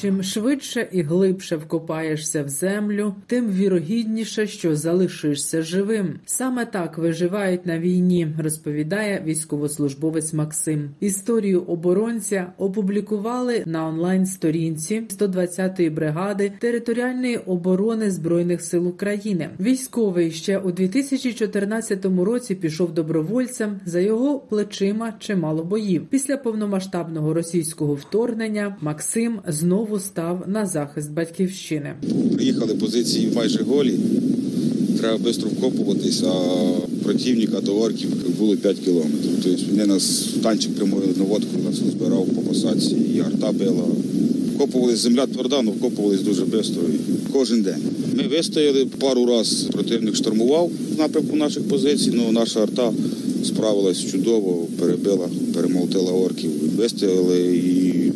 Чим швидше і глибше вкопаєшся в землю, тим вірогідніше, що залишишся живим. Саме так виживають на війні, розповідає військовослужбовець Максим. Історію оборонця опублікували на онлайн-сторінці 120-ї бригади територіальної оборони збройних сил України. Військовий ще у 2014 році пішов добровольцем. За його плечима чимало боїв. Після повномасштабного російського вторгнення Максим знову став на захист батьківщини. Приїхали позиції майже голі. Треба швидко вкопуватись, а противника до орків було 5 кілометрів. Тобто вони нас танчик прямою наводку нас збирав по посадці, і арта била. Вкопувались, земля тверда, але вкопувались дуже швидко. Кожен день. Ми вистояли пару разів противник штурмував напрямку наших позицій, але наша арта справилась чудово, перебила, перемолотила орків. Вистояли і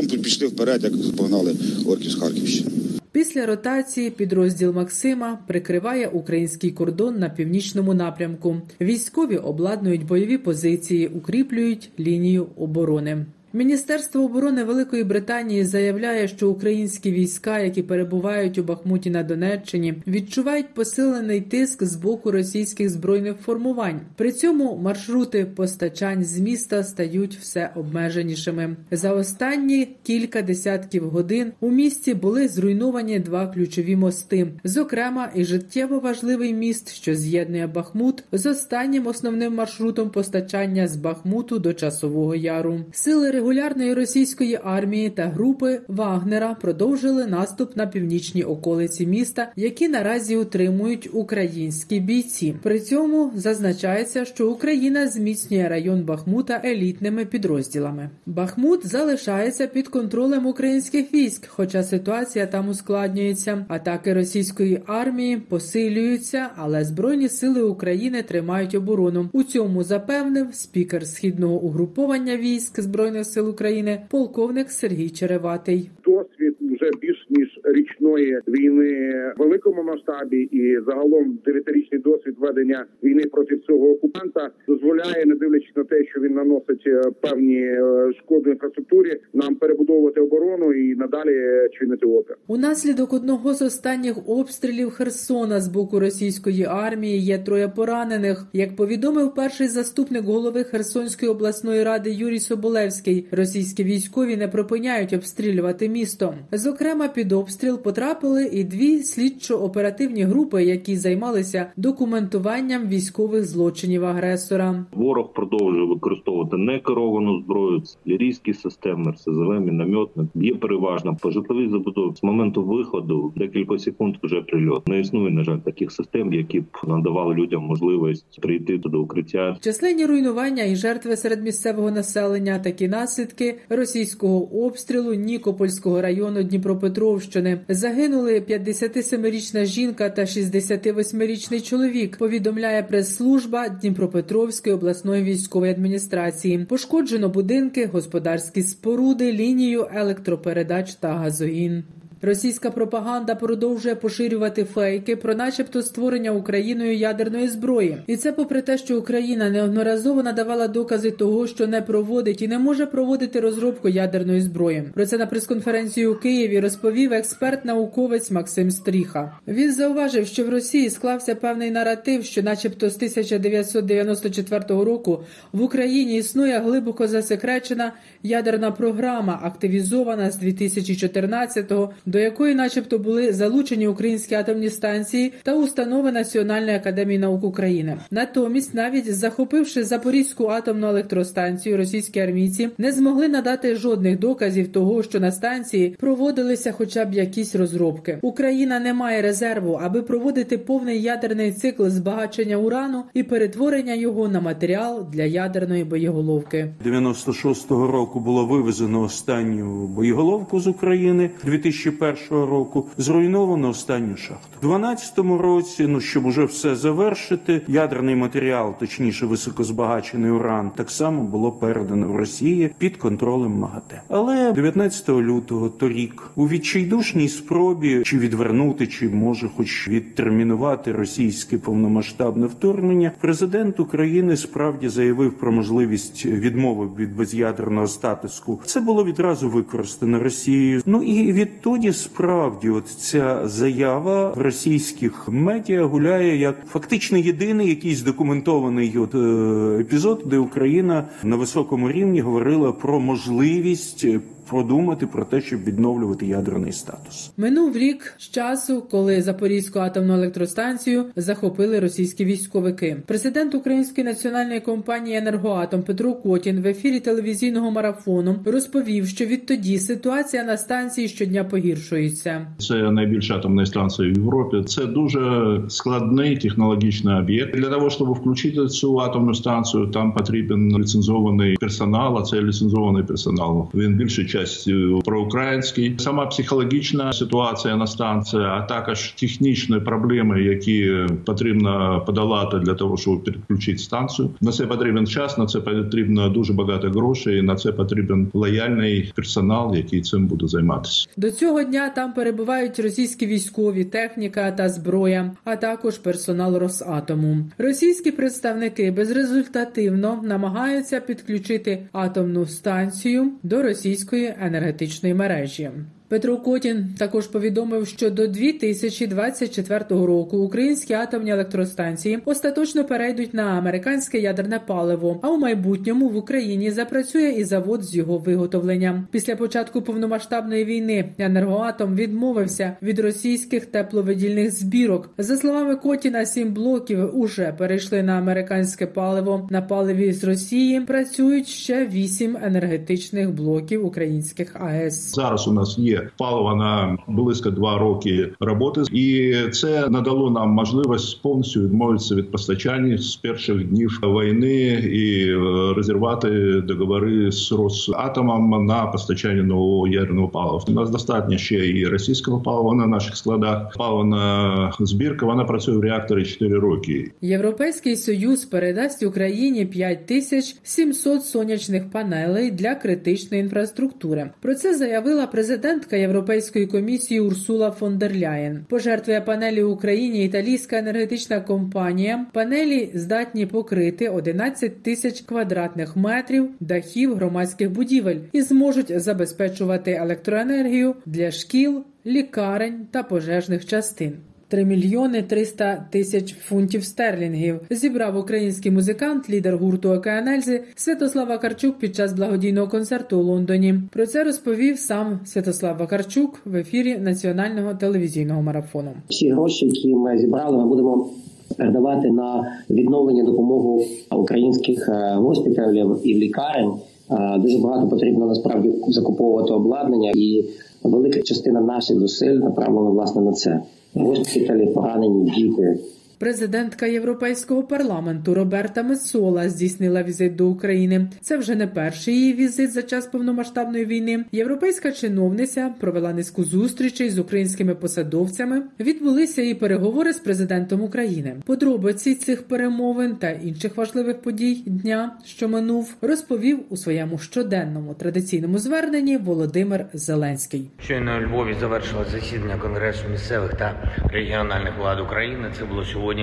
потім пішли вперед, як погнали орків з Харківщини. Після ротації підрозділ Максима прикриває український кордон на північному напрямку. Військові обладнують бойові позиції, укріплюють лінію оборони. Міністерство оборони Великої Британії заявляє, що українські війська, які перебувають у Бахмуті на Донеччині, відчувають посилений тиск з боку російських збройних формувань. При цьому маршрути постачань з міста стають все обмеженішими. За останні кілька десятків годин у місті були зруйновані два ключові мости, зокрема, і життєво важливий міст, що з'єднує Бахмут з останнім основним маршрутом постачання з Бахмуту до Часового Яру. Сили регулярної російської армії та групи Вагнера продовжили наступ на північні околиці міста, які наразі утримують українські бійці. При цьому зазначається, що Україна зміцнює район Бахмута елітними підрозділами. Бахмут залишається під контролем українських військ, хоча ситуація там ускладнюється. Атаки російської армії посилюються, але збройні сили України тримають оборону. У цьому запевнив спікер східного угруповання військ збройних сил України, полковник Сергій Череватий. Досвід вже більш ніж річної війни в великому масштабі, і загалом дев'ятирічний досвід ведення війни проти цього окупанта дозволяє, не дивлячись на те, що він наносить е, певні е, шкоди інфраструктурі, нам перебудовувати оборону і надалі чинити опір. Унаслідок одного з останніх обстрілів Херсона з боку російської армії є троє поранених. Як повідомив перший заступник голови Херсонської обласної ради Юрій Соболевський, російські військові не припиняють обстрілювати місто. Зокрема, під обстріл потрапили і дві слідчо-оперативні групи, які займалися документуванням військових злочинів агресора. Ворог продовжує використовувати некеровану зброю, артилерійські системи, РСЗВ, мінометник. Б'є переважно по житловій забудові. З моменту виходу декілька секунд вже прильот. Не існує на жаль таких систем, які б надавали людям можливість прийти до укриття. Численні руйнування і жертви серед місцевого населення такі наслідки російського обстрілу Нікопольського району Дніпропетровщини. Загинули 57-річна жінка та 68-річний чоловік. Повідомляє прес-служба Дніпропетровської обласної військової адміністрації. Пошкоджено будинки, господарські споруди, лінію електропередач та газогін. Російська пропаганда продовжує поширювати фейки про, начебто, створення Україною ядерної зброї, і це попри те, що Україна неодноразово надавала докази того, що не проводить і не може проводити розробку ядерної зброї. Про це на прес-конференції у Києві розповів експерт-науковець Максим Стріха. Він зауважив, що в Росії склався певний наратив, що, начебто, з 1994 року в Україні існує глибоко засекречена ядерна програма, активізована з 2014-го, до якої, начебто, були залучені українські атомні станції та установи Національної академії наук України. Натомість, навіть захопивши Запорізьку атомну електростанцію, російські армійці не змогли надати жодних доказів того, що на станції проводилися хоча б якісь розробки. Україна не має резерву, аби проводити повний ядерний цикл збагачення урану і перетворення його на матеріал для ядерної боєголовки. 96-го року було вивезено останню боєголовку з України. У 2001 2001 року зруйновано останню шахту. У 2012 році, ну щоб уже все завершити, ядерний матеріал, точніше високозбагачений уран, так само було передано в Росії під контролем МАГАТЕ. Але 19 лютого торік у відчайдушній спробі чи відвернути, чи може, хоч відтермінувати російське повномасштабне вторгнення, президент України справді заявив про можливість відмови від без'ядерного статусу. Це було відразу використано Росією. Ну і відтоді справді, от ця заява в російських медіа гуляє як фактично єдиний якийсь документований от, е, епізод, де Україна на високому рівні говорила про можливість продумати про те, щоб відновлювати ядерний статус. Минув рік з часу, коли Запорізьку атомну електростанцію захопили російські військовики. Президент Української національної компанії Енергоатом Петро Котін в ефірі телевізійного марафону розповів, що відтоді ситуація на станції щодня погіршується. Це найбільша атомна станція в Європі. Це дуже складний технологічний об'єкт. Для того щоб включити цю атомну станцію, там потрібен ліцензований персонал. А це ліцензований персонал. Він більше частю проукраїнський. Сама психологічна ситуація на станції, а також технічні проблеми, які потрібно подолати для того, щоб підключити станцію. На це потрібен час, на це потрібно дуже багато грошей. На це потрібен лояльний персонал, який цим буде займатися. До цього дня там перебувають російські військові, техніка та зброя, а також персонал Росатому. Російські представники безрезультативно намагаються підключити атомну станцію до російської енергетичної мережі. Петро Котін також повідомив, що до 2024 року українські атомні електростанції остаточно перейдуть на американське ядерне паливо. А у майбутньому в Україні запрацює і завод з його виготовлення. Після початку повномасштабної війни енергоатом відмовився від російських тепловидільних збірок. За словами Котіна, сім блоків уже перейшли на американське паливо. На паливі з Росії працюють ще вісім енергетичних блоків українських АЕС. Зараз у нас є паливо на близько два роки роботи, і це надало нам можливість повністю відмовитися від постачання з перших днів війни і е, розірвати договори з Росатомом на постачання нового ядерного палива. У нас достатньо ще і російського палива на наших складах. Паливна збірка вона працює в реакторі 4 роки. Європейський союз передасть Україні 5700 сонячних панелей для критичної інфраструктури. Про це заявила президентка Європейської комісії Урсула фон дер Ляєн. Пожертвує панелі Україні італійська енергетична компанія. Панелі здатні покрити 11 тисяч квадратних метрів дахів громадських будівель і зможуть забезпечувати електроенергію для шкіл, лікарень та пожежних частин. 3 мільйони 300 тисяч фунтів стерлінгів зібрав український музикант, лідер гурту Океанельзи Святослав Вакарчук під час благодійного концерту у Лондоні. Про це розповів сам Святослав Вакарчук в ефірі національного телевізійного марафону. Всі гроші, які ми зібрали, ми будемо передавати на відновлення допомогу українських е, госпіталів і лікарень. Е, Дуже багато потрібно насправді закуповувати обладнання, і велика частина наших зусиль направлена власне на це. mystical if running deeper Президентка Європейського парламенту Роберта Месола здійснила візит до України. Це вже не перший її візит за час повномасштабної війни. Європейська чиновниця провела низку зустрічей з українськими посадовцями. Відбулися і переговори з президентом України. Подробиці цих перемовин та інших важливих подій дня, що минув, розповів у своєму щоденному традиційному зверненні Володимир Зеленський. Щойно у Львові завершилось засідання Конгресу місцевих та регіональних влад України. Це було сьогодні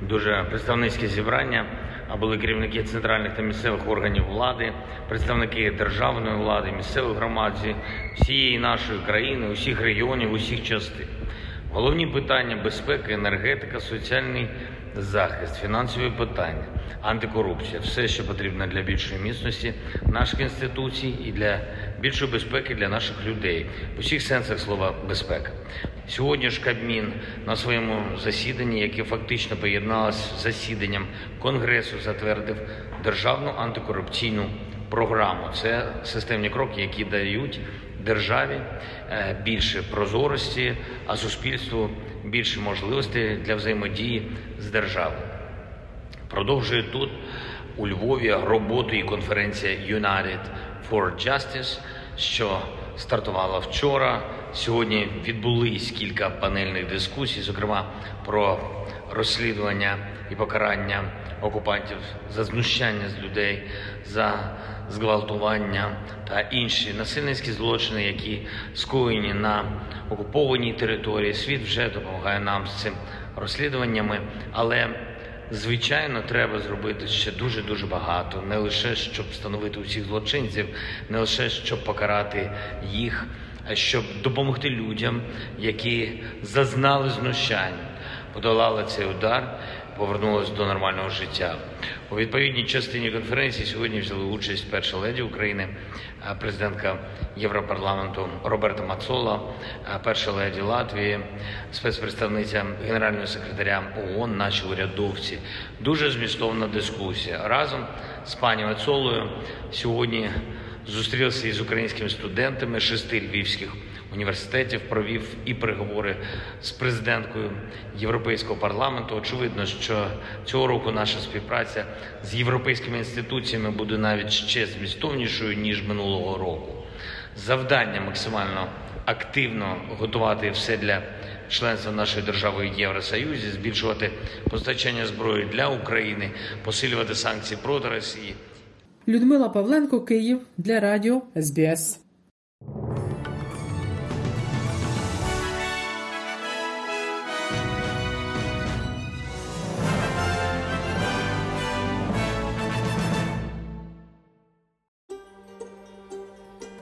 дуже представницьке зібрання. А були керівники центральних та місцевих органів влади, представники державної влади, місцевих громад всієї нашої країни, усіх регіонів, усіх частин. Головні питання безпеки, енергетика, соціальний захист, фінансові питання, антикорупція все, що потрібно для більшої міцності наших інституцій і для більшої безпеки для наших людей в усіх сенсах слова безпека. Сьогодні ж Кабмін на своєму засіданні, яке фактично поєдналося з засіданням Конгресу, затвердив державну антикорупційну програму. Це системні кроки, які дають державі е, більше прозорості, а суспільству більше можливостей для взаємодії з державою. Продовжує тут у Львові роботу і конференція United for Justice, що стартувала вчора Сьогодні відбулись кілька панельних дискусій, зокрема про розслідування і покарання окупантів за знущання з людей, за зґвалтування та інші насильницькі злочини, які скоєні на окупованій території. Світ вже допомагає нам з цим розслідуваннями, але Звичайно, треба зробити ще дуже дуже багато, не лише щоб встановити усіх злочинців, не лише щоб покарати їх, а щоб допомогти людям, які зазнали знущань, подолали цей удар, повернулися до нормального життя. У відповідній частині конференції сьогодні взяли участь перша леді України, президентка Європарламенту Роберта Мацола, перша леді Латвії, спецпредставниця генерального секретаря ООН, наші урядовці. Дуже змістовна дискусія. Разом з пані Мацолою сьогодні зустрілися із українськими студентами шести львівських університетів, провів і переговори з президенткою Європейського парламенту. Очевидно, що цього року наша співпраця з європейськими інституціями буде навіть ще змістовнішою ніж минулого року. Завдання максимально активно готувати все для членства нашої держави в Євросоюзі, збільшувати постачання зброї для України, посилювати санкції проти Росії. Людмила Павленко, Київ для радіо СБС.